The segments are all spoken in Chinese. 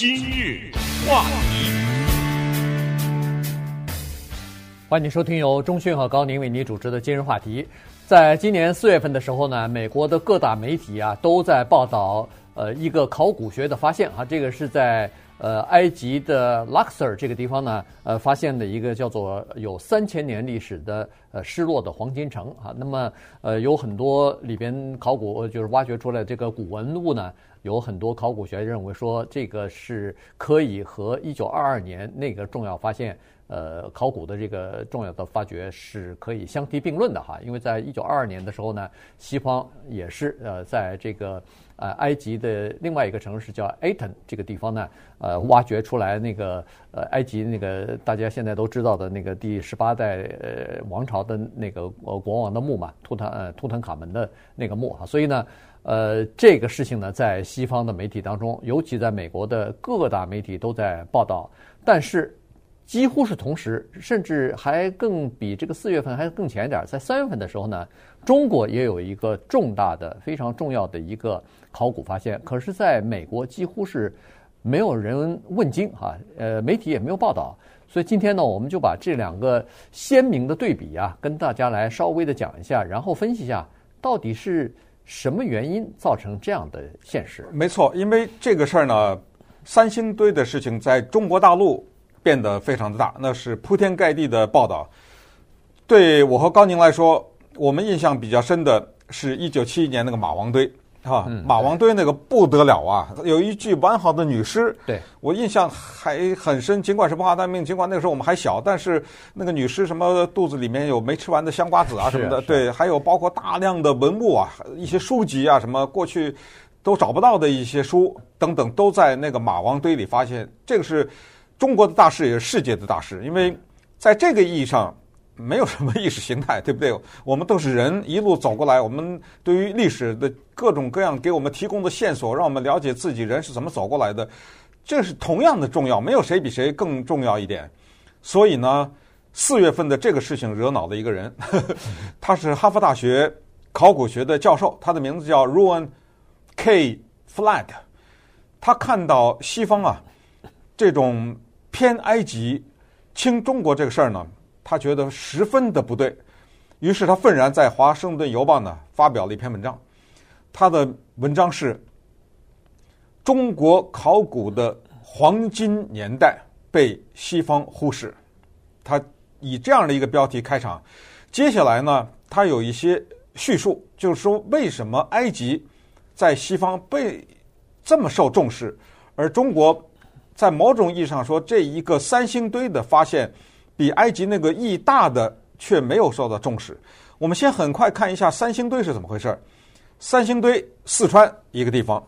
今日话题，欢迎收听由中讯和高宁为你主持的今日话题。在今年四月份的时候呢，美国的各大媒体啊都在报道呃一个考古学的发现啊，这个是在。呃，埃及的 Luxor 这个地方呢，呃，发现的一个叫做有三千年历史的呃失落的黄金城啊。那么呃，有很多里边考古就是挖掘出来这个古文物呢，有很多考古学认为说这个是可以和一九二二年那个重要发现。呃，考古的这个重要的发掘是可以相提并论的哈，因为在一九二二年的时候呢，西方也是呃，在这个呃埃及的另外一个城市叫 Aten 这个地方呢，呃，挖掘出来那个呃埃及那个大家现在都知道的那个第十八代呃王朝的那个国王的墓嘛，图坦呃图坦卡门的那个墓哈，所以呢，呃，这个事情呢，在西方的媒体当中，尤其在美国的各大媒体都在报道，但是。几乎是同时，甚至还更比这个四月份还更前一点。在三月份的时候呢，中国也有一个重大的、非常重要的一个考古发现。可是，在美国几乎是没有人问津哈，呃，媒体也没有报道。所以今天呢，我们就把这两个鲜明的对比啊，跟大家来稍微的讲一下，然后分析一下到底是什么原因造成这样的现实。没错，因为这个事儿呢，三星堆的事情在中国大陆。变得非常的大，那是铺天盖地的报道。对我和高宁来说，我们印象比较深的是一九七一年那个马王堆，哈，马王堆那个不得了啊！有一具完好的女尸，对我印象还很深。尽管是不法待命，尽管那个时候我们还小，但是那个女尸什么肚子里面有没吃完的香瓜子啊什么的，对，还有包括大量的文物啊，一些书籍啊，什么过去都找不到的一些书等等，都在那个马王堆里发现。这个是。中国的大事也是世界的大事，因为在这个意义上，没有什么意识形态，对不对？我们都是人，一路走过来，我们对于历史的各种各样给我们提供的线索，让我们了解自己人是怎么走过来的，这是同样的重要，没有谁比谁更重要一点。所以呢，四月份的这个事情惹恼了一个人，呵呵，他是哈佛大学考古学的教授，他的名字叫 Rowan K. Flag，他看到西方啊这种。偏埃及、轻中国这个事儿呢，他觉得十分的不对，于是他愤然在《华盛顿邮报》呢发表了一篇文章。他的文章是《中国考古的黄金年代被西方忽视》，他以这样的一个标题开场。接下来呢，他有一些叙述，就是说为什么埃及在西方被这么受重视，而中国。在某种意义上说，这一个三星堆的发现，比埃及那个意义大的却没有受到重视。我们先很快看一下三星堆是怎么回事。三星堆，四川一个地方，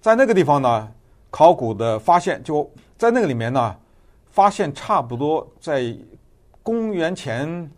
在那个地方呢，考古的发现就在那个里面呢，发现差不多在公元前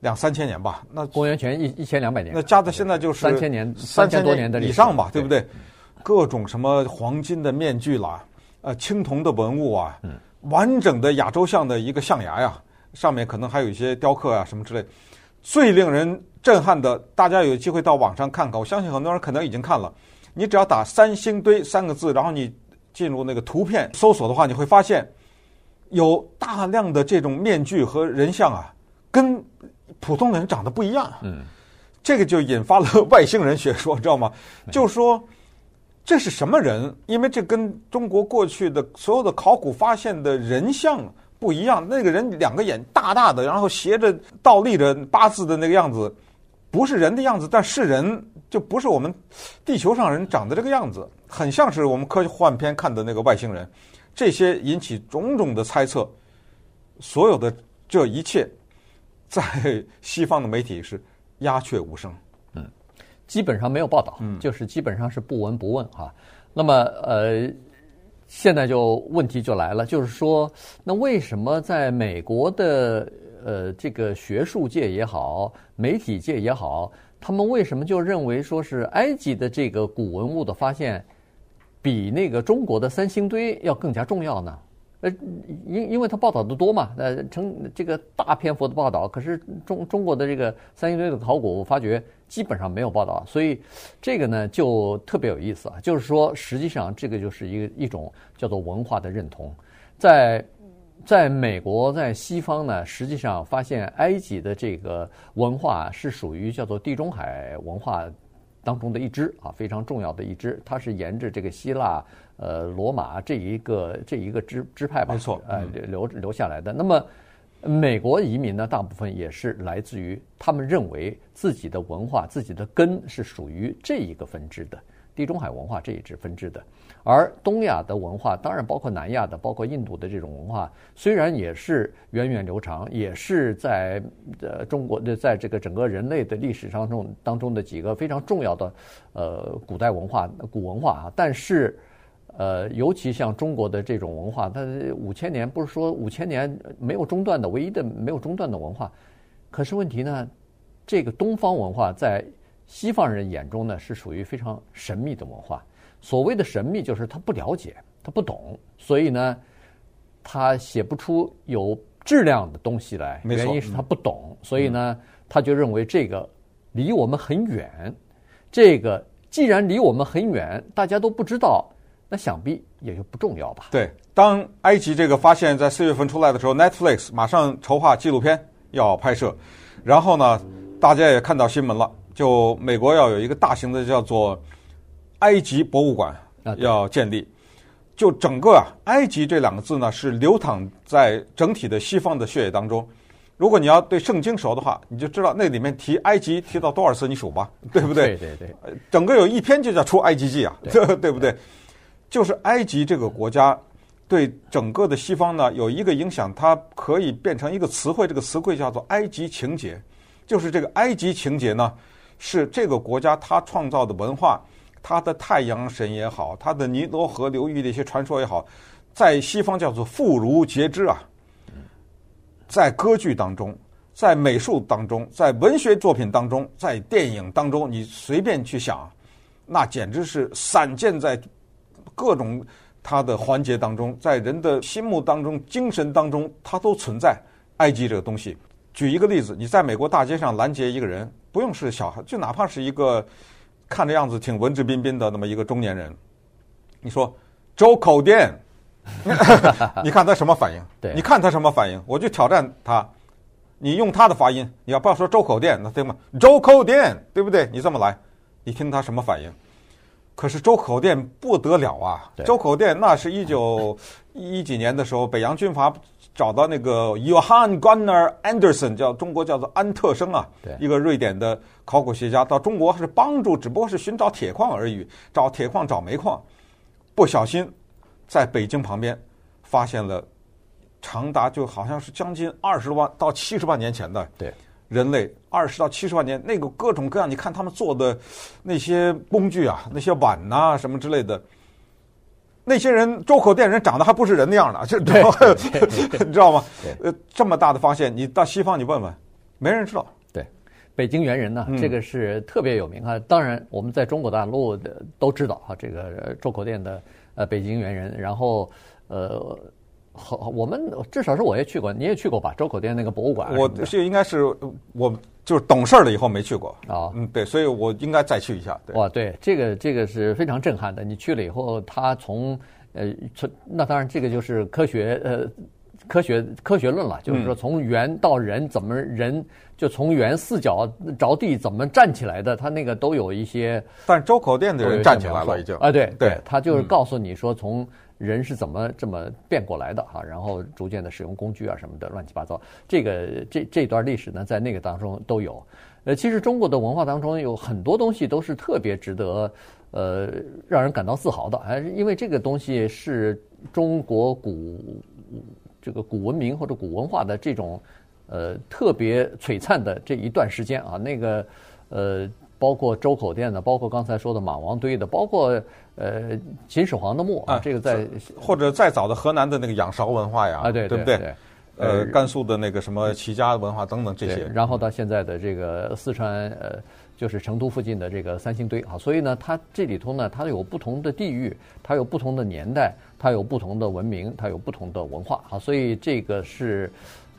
两三千年吧。那公元前一一千两百年，那加到现在就是三千年，三千多年的以上吧，对不对？各种什么黄金的面具啦。呃，青铜的文物啊，完整的亚洲象的一个象牙呀，上面可能还有一些雕刻啊什么之类。最令人震撼的，大家有机会到网上看看，我相信很多人可能已经看了。你只要打“三星堆”三个字，然后你进入那个图片搜索的话，你会发现有大量的这种面具和人像啊，跟普通人长得不一样。嗯，这个就引发了外星人学说，知道吗？就说。这是什么人？因为这跟中国过去的所有的考古发现的人像不一样。那个人两个眼大大的，然后斜着倒立着八字的那个样子，不是人的样子，但是人就不是我们地球上人长的这个样子，很像是我们科幻片看的那个外星人。这些引起种种的猜测，所有的这一切，在西方的媒体是鸦雀无声。嗯基本上没有报道，就是基本上是不闻不问哈。那么呃，现在就问题就来了，就是说，那为什么在美国的呃这个学术界也好，媒体界也好，他们为什么就认为说是埃及的这个古文物的发现比那个中国的三星堆要更加重要呢？呃，因因为他报道的多嘛，呃，成这个大篇幅的报道。可是中中国的这个三星堆的考古发掘基本上没有报道。所以这个呢就特别有意思啊，就是说实际上这个就是一个一种叫做文化的认同，在在美国在西方呢，实际上发现埃及的这个文化是属于叫做地中海文化当中的一支啊，非常重要的一支，它是沿着这个希腊。呃，罗马这一个这一个支支派吧，没错，呃，留留下来的。那么，美国移民呢，大部分也是来自于他们认为自己的文化、自己的根是属于这一个分支的地中海文化这一支分支的。而东亚的文化，当然包括南亚的，包括印度的这种文化，虽然也是源远流长，也是在呃中国的在这个整个人类的历史当中当中的几个非常重要的呃古代文化、古文化啊，但是。呃，尤其像中国的这种文化，它五千年不是说五千年没有中断的唯一的没有中断的文化，可是问题呢，这个东方文化在西方人眼中呢是属于非常神秘的文化。所谓的神秘，就是他不了解，他不懂，所以呢，他写不出有质量的东西来。原因是他不懂，所以呢，他就认为这个离我们很远。这个既然离我们很远，大家都不知道。那想必也就不重要吧。对，当埃及这个发现，在四月份出来的时候，Netflix 马上筹划纪录片要拍摄，然后呢，大家也看到新闻了，就美国要有一个大型的叫做埃及博物馆要建立，就整个啊，埃及这两个字呢是流淌在整体的西方的血液当中。如果你要对圣经熟的话，你就知道那里面提埃及提到多少次，你数吧，对不对？对对对，整个有一篇就叫出埃及记啊，对，对不对？就是埃及这个国家对整个的西方呢有一个影响，它可以变成一个词汇，这个词汇叫做埃及情节。就是这个埃及情节呢，是这个国家它创造的文化，它的太阳神也好，它的尼罗河流域的一些传说也好，在西方叫做妇孺皆知啊。在歌剧当中，在美术当中，在文学作品当中，在电影当中，你随便去想，那简直是散见在。各种它的环节当中，在人的心目当中、精神当中，它都存在埃及这个东西。举一个例子，你在美国大街上拦截一个人，不用是小孩，就哪怕是一个看着样子挺文质彬彬的那么一个中年人，你说周口店，你看他什么反应？对，你看他什么反应？我就挑战他，你用他的发音，你要不要说周口店？那对吗？周口店，对不对？你这么来，你听他什么反应？可是周口店不得了啊！周口店那是一九一几年的时候，北洋军阀找到那个 Johann Gunnar Anderson，叫中国叫做安特生啊，一个瑞典的考古学家到中国是帮助，只不过是寻找铁矿而已，找铁矿找煤矿，不小心在北京旁边发现了长达就好像是将近二十万到七十万年前的对。人类二十到七十万年，那个各种各样，你看他们做的那些工具啊，那些碗呐、啊，什么之类的，那些人周口店人长得还不是人那样的，就你知道吗？呃，这么大的发现，你到西方你问问，没人知道。对，北京猿人呢，这个是特别有名啊。嗯、当然，我们在中国大陆的都知道啊，这个周口店的呃北京猿人，然后呃。好，我们至少是我也去过，你也去过吧？周口店那个博物馆，我是应该是我就是懂事了以后没去过啊，哦、嗯，对，所以我应该再去一下。对哇，对，这个这个是非常震撼的。你去了以后，他从呃从那当然这个就是科学呃科学科学论了，就是说从猿到人怎么人就从猿四脚着地怎么站起来的，他那个都有一些。但是周口店的人站起来了已经啊，对对，他就是告诉你说从。人是怎么这么变过来的哈？然后逐渐的使用工具啊什么的，乱七八糟。这个这这段历史呢，在那个当中都有。呃，其实中国的文化当中有很多东西都是特别值得呃让人感到自豪的，还是因为这个东西是中国古这个古文明或者古文化的这种呃特别璀璨的这一段时间啊，那个呃。包括周口店的，包括刚才说的马王堆的，包括呃秦始皇的墓啊，这个在或者再早的河南的那个仰韶文化呀，啊对对不对？呃，甘肃的那个什么齐家文化等等这些，然后到现在的这个四川呃，就是成都附近的这个三星堆啊，所以呢，它这里头呢，它有不同的地域，它有不同的年代，它有不同的文明，它有不同的文化啊，所以这个是。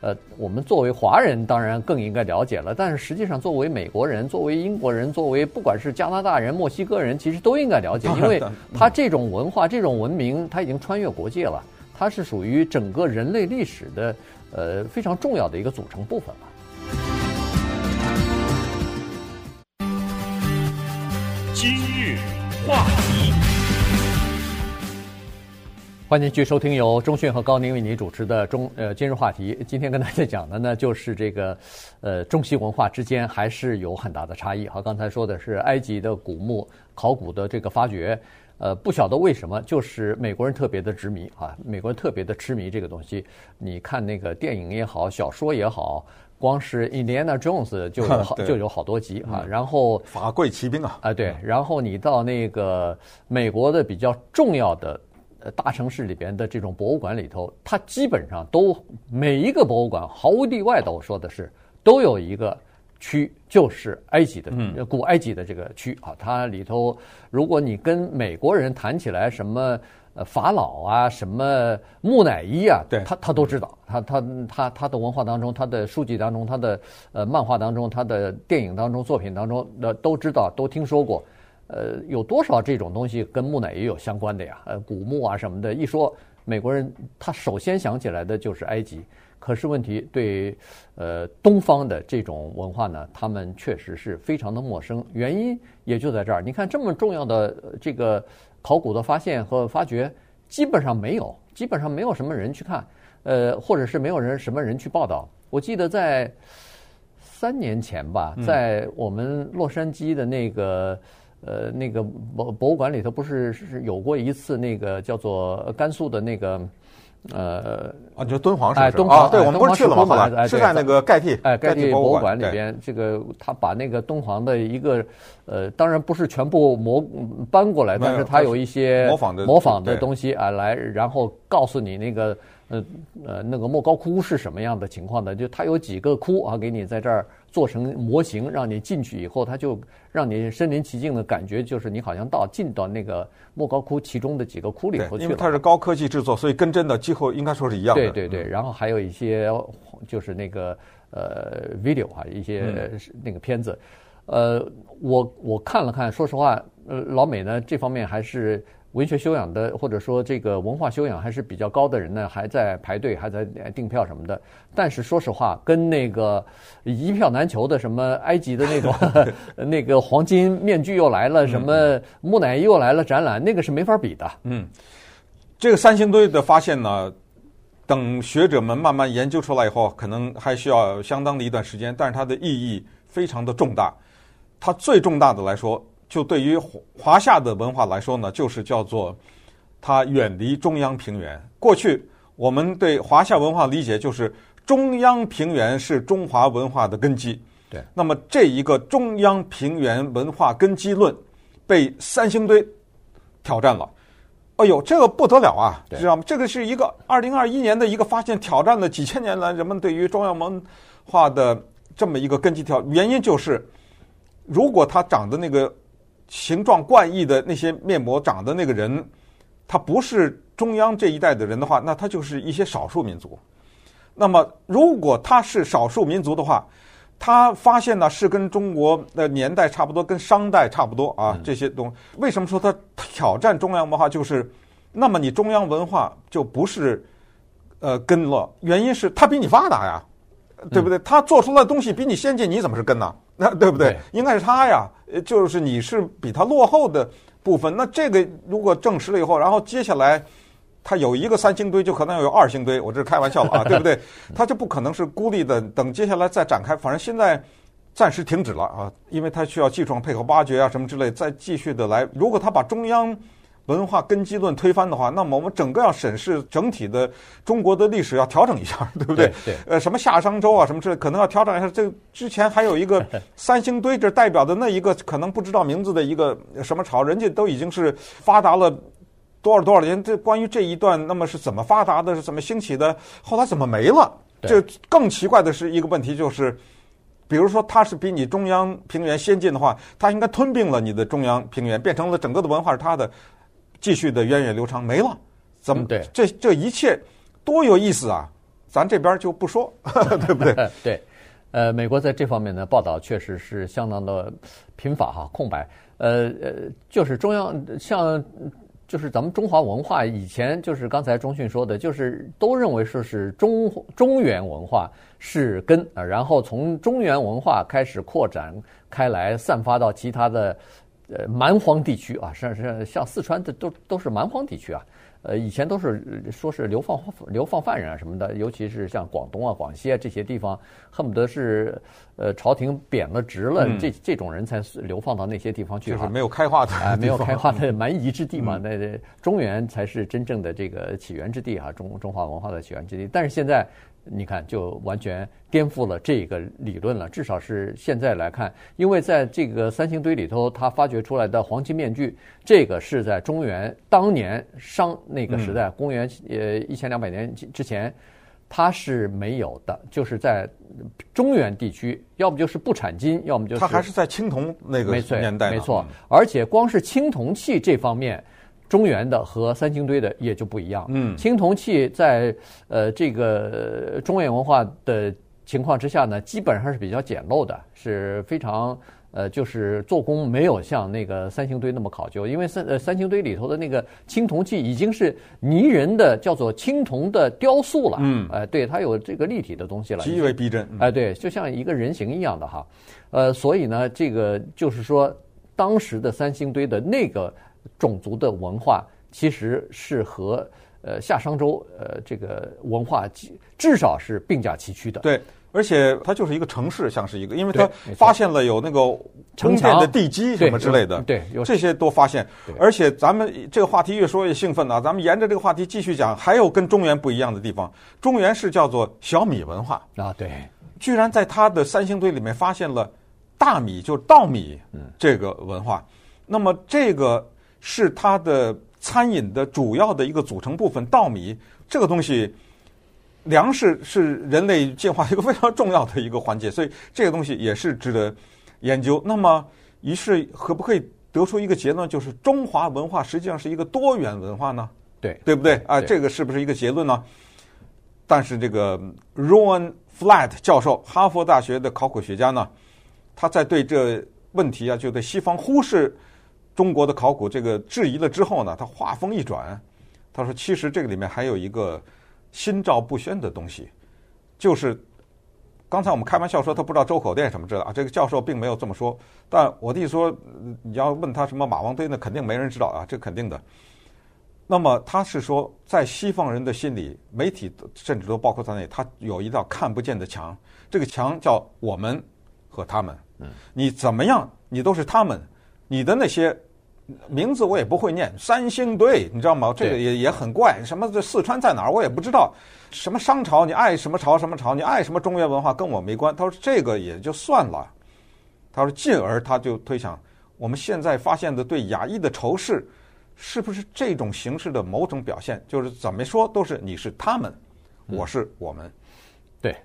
呃，我们作为华人当然更应该了解了，但是实际上作为美国人、作为英国人、作为不管是加拿大人、墨西哥人，其实都应该了解，因为他这种文化、这种文明，他已经穿越国界了，它是属于整个人类历史的呃非常重要的一个组成部分了。今日话题。欢迎继续收听由中讯和高宁为您主持的中呃今日话题。今天跟大家讲的呢，就是这个呃中西文化之间还是有很大的差异。好，刚才说的是埃及的古墓考古的这个发掘，呃，不晓得为什么，就是美国人特别的执迷啊，美国人特别的痴迷这个东西。你看那个电影也好，小说也好，光是 Indiana Jones 就有好 就有好多集啊。然后法贵骑兵啊，啊对，然后你到那个美国的比较重要的。大城市里边的这种博物馆里头，它基本上都每一个博物馆毫无例外的，我说的是都有一个区，就是埃及的古埃及的这个区啊。它里头，如果你跟美国人谈起来什么呃法老啊，什么木乃伊啊，对，他他都知道。他他他他的文化当中，他的书籍当中，他的呃漫画当中，他的电影当中，作品当中，呃都知道，都听说过。呃，有多少这种东西跟木乃伊有相关的呀？呃，古墓啊什么的，一说美国人，他首先想起来的就是埃及。可是问题对呃东方的这种文化呢，他们确实是非常的陌生。原因也就在这儿。你看这么重要的这个考古的发现和发掘，基本上没有，基本上没有什么人去看，呃，或者是没有人什么人去报道。我记得在三年前吧，在我们洛杉矶的那个。呃，那个博博物馆里头不是是有过一次那个叫做甘肃的那个，呃啊，就敦煌是不是？哎，敦煌，啊、对，我们不是去了吗？哎，是在那个盖蒂，哎，盖蒂博物馆里边，这个他把那个敦煌的一个，呃，当然不是全部模搬过来，但是他有一些模仿的模仿的东西啊，来，然后告诉你那个。呃呃，那个莫高窟是什么样的情况的？就它有几个窟啊，给你在这儿做成模型，让你进去以后，它就让你身临其境的感觉，就是你好像到进到那个莫高窟其中的几个窟里头去了。因为它是高科技制作，所以跟真的几乎应该说是一样的。对对对，然后还有一些就是那个呃 video 啊，一些那个片子，呃，我我看了看，说实话，呃，老美呢这方面还是。文学修养的，或者说这个文化修养还是比较高的人呢，还在排队，还在订票什么的。但是说实话，跟那个一票难求的什么埃及的那种 那个黄金面具又来了，什么木乃伊又来了展览，那个是没法比的。嗯，这个三星堆的发现呢，等学者们慢慢研究出来以后，可能还需要相当的一段时间，但是它的意义非常的重大。它最重大的来说。就对于华夏的文化来说呢，就是叫做它远离中央平原。过去我们对华夏文化理解就是中央平原是中华文化的根基。对，那么这一个中央平原文化根基论被三星堆挑战了。哎呦，这个不得了啊！知道吗？这个是一个二零二一年的一个发现，挑战了几千年来人们对于中央文化的这么一个根基条。原因就是，如果它长的那个。形状怪异的那些面膜长的那个人，他不是中央这一代的人的话，那他就是一些少数民族。那么，如果他是少数民族的话，他发现呢是跟中国的年代差不多，跟商代差不多啊。这些东西为什么说他挑战中央文化？就是，那么你中央文化就不是呃根了，原因是他比你发达呀，对不对？他做出来的东西比你先进，你怎么是跟呢？那对不对？应该是他呀。就是你是比他落后的部分，那这个如果证实了以后，然后接下来他有一个三星堆，就可能有二星堆，我这是开玩笑了啊，对不对？他就不可能是孤立的，等接下来再展开，反正现在暂时停止了啊，因为他需要技术配合挖掘啊什么之类，再继续的来。如果他把中央。文化根基论推翻的话，那么我们整个要审视整体的中国的历史，要调整一下，对不对？对。对呃，什么夏商周啊，什么之类，可能要调整一下。这之前还有一个 三星堆，这代表的那一个可能不知道名字的一个什么朝，人家都已经是发达了多少多少年。这关于这一段，那么是怎么发达的？是怎么兴起的？后来怎么没了？这更奇怪的是一个问题，就是比如说它是比你中央平原先进的话，它应该吞并了你的中央平原，变成了整个的文化是它的。继续的源远流长没了，怎么？对，这这一切多有意思啊！咱这边就不说，对不对？对，呃，美国在这方面的报道确实是相当的贫乏哈，空白。呃呃，就是中央像。就是咱们中华文化以前就是刚才中迅说的，就是都认为说是中中原文化是根啊，然后从中原文化开始扩展开来，散发到其他的呃蛮荒地区啊，实际上像四川的都都是蛮荒地区啊。呃，以前都是说是流放流放犯人啊什么的，尤其是像广东啊、广西啊这些地方，恨不得是呃朝廷贬了职了，嗯、这这种人才流放到那些地方去，就是没有开化的啊、呃，没有开化的蛮夷之地嘛。那、嗯、中原才是真正的这个起源之地啊，中中华文化的起源之地。但是现在。你看，就完全颠覆了这个理论了。至少是现在来看，因为在这个三星堆里头，他发掘出来的黄金面具，这个是在中原当年商那个时代，公元呃一千两百年之前，它是没有的。就是在中原地区，要么就是不产金，要么就是它还是在青铜那个年代。没错，而且光是青铜器这方面。中原的和三星堆的也就不一样。嗯，青铜器在呃这个中原文化的情况之下呢，基本上是比较简陋的，是非常呃就是做工没有像那个三星堆那么考究，因为三呃三星堆里头的那个青铜器已经是泥人的，叫做青铜的雕塑了。嗯，哎、呃，对，它有这个立体的东西了，极为逼真。哎、呃，对，就像一个人形一样的哈。呃，所以呢，这个就是说，当时的三星堆的那个。种族的文化其实是和呃夏商周呃这个文化至少是并驾齐驱的。对，而且它就是一个城市，像是一个，因为它发现了有那个宫殿的地基什么之类的，对，有这些都发现。而且咱们这个话题越说越兴奋啊，咱们沿着这个话题继续讲，还有跟中原不一样的地方。中原是叫做小米文化啊，对，居然在它的三星堆里面发现了大米，就是稻米这个文化。那么这个。是它的餐饮的主要的一个组成部分，稻米这个东西，粮食是人类进化一个非常重要的一个环节，所以这个东西也是值得研究。那么，于是可不可以得出一个结论，就是中华文化实际上是一个多元文化呢？对，对不对？啊，这个是不是一个结论呢？但是这个 Rowan Flett 教授，哈佛大学的考古学家呢，他在对这问题啊，就对西方忽视。中国的考古这个质疑了之后呢，他话锋一转，他说：“其实这个里面还有一个心照不宣的东西，就是刚才我们开玩笑说他不知道周口店什么之类的啊，这个教授并没有这么说。但我弟说你要问他什么马王堆，那肯定没人知道啊，这肯定的。那么他是说，在西方人的心里，媒体甚至都包括在内，他有一道看不见的墙，这个墙叫我们和他们。嗯，你怎么样，你都是他们。”你的那些名字我也不会念，三星堆，你知道吗？这个也也很怪。什么这四川在哪儿？我也不知道。什么商朝？你爱什么朝什么朝？你爱什么中原文化跟我没关。他说这个也就算了。他说进而他就推想，我们现在发现的对亚裔的仇视，是不是这种形式的某种表现？就是怎么说都是你是他们，我是我们。嗯、对，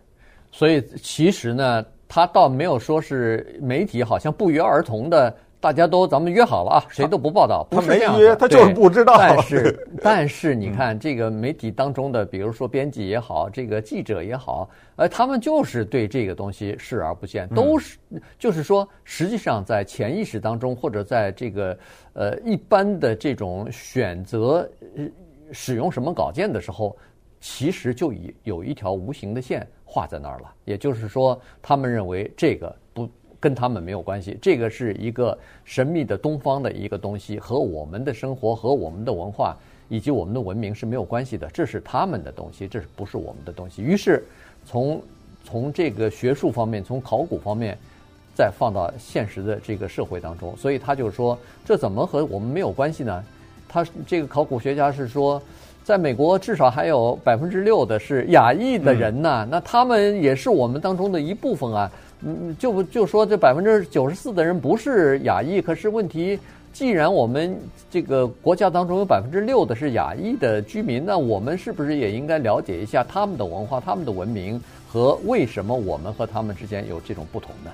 所以其实呢，他倒没有说是媒体好像不约而同的。大家都咱们约好了啊，谁都不报道。他没约，他就是不知道。但是，但是你看这个媒体当中的，比如说编辑也好，这个记者也好，呃，他们就是对这个东西视而不见，都是就是说，实际上在潜意识当中，或者在这个呃一般的这种选择使用什么稿件的时候，其实就已有一条无形的线画在那儿了。也就是说，他们认为这个不。跟他们没有关系，这个是一个神秘的东方的一个东西，和我们的生活、和我们的文化以及我们的文明是没有关系的。这是他们的东西，这是不是我们的东西？于是从从这个学术方面，从考古方面，再放到现实的这个社会当中，所以他就说，这怎么和我们没有关系呢？他这个考古学家是说，在美国至少还有百分之六的是亚裔的人呢，那他们也是我们当中的一部分啊。嗯，就就说这百分之九十四的人不是亚裔，可是问题，既然我们这个国家当中有百分之六的是亚裔的居民，那我们是不是也应该了解一下他们的文化、他们的文明和为什么我们和他们之间有这种不同呢？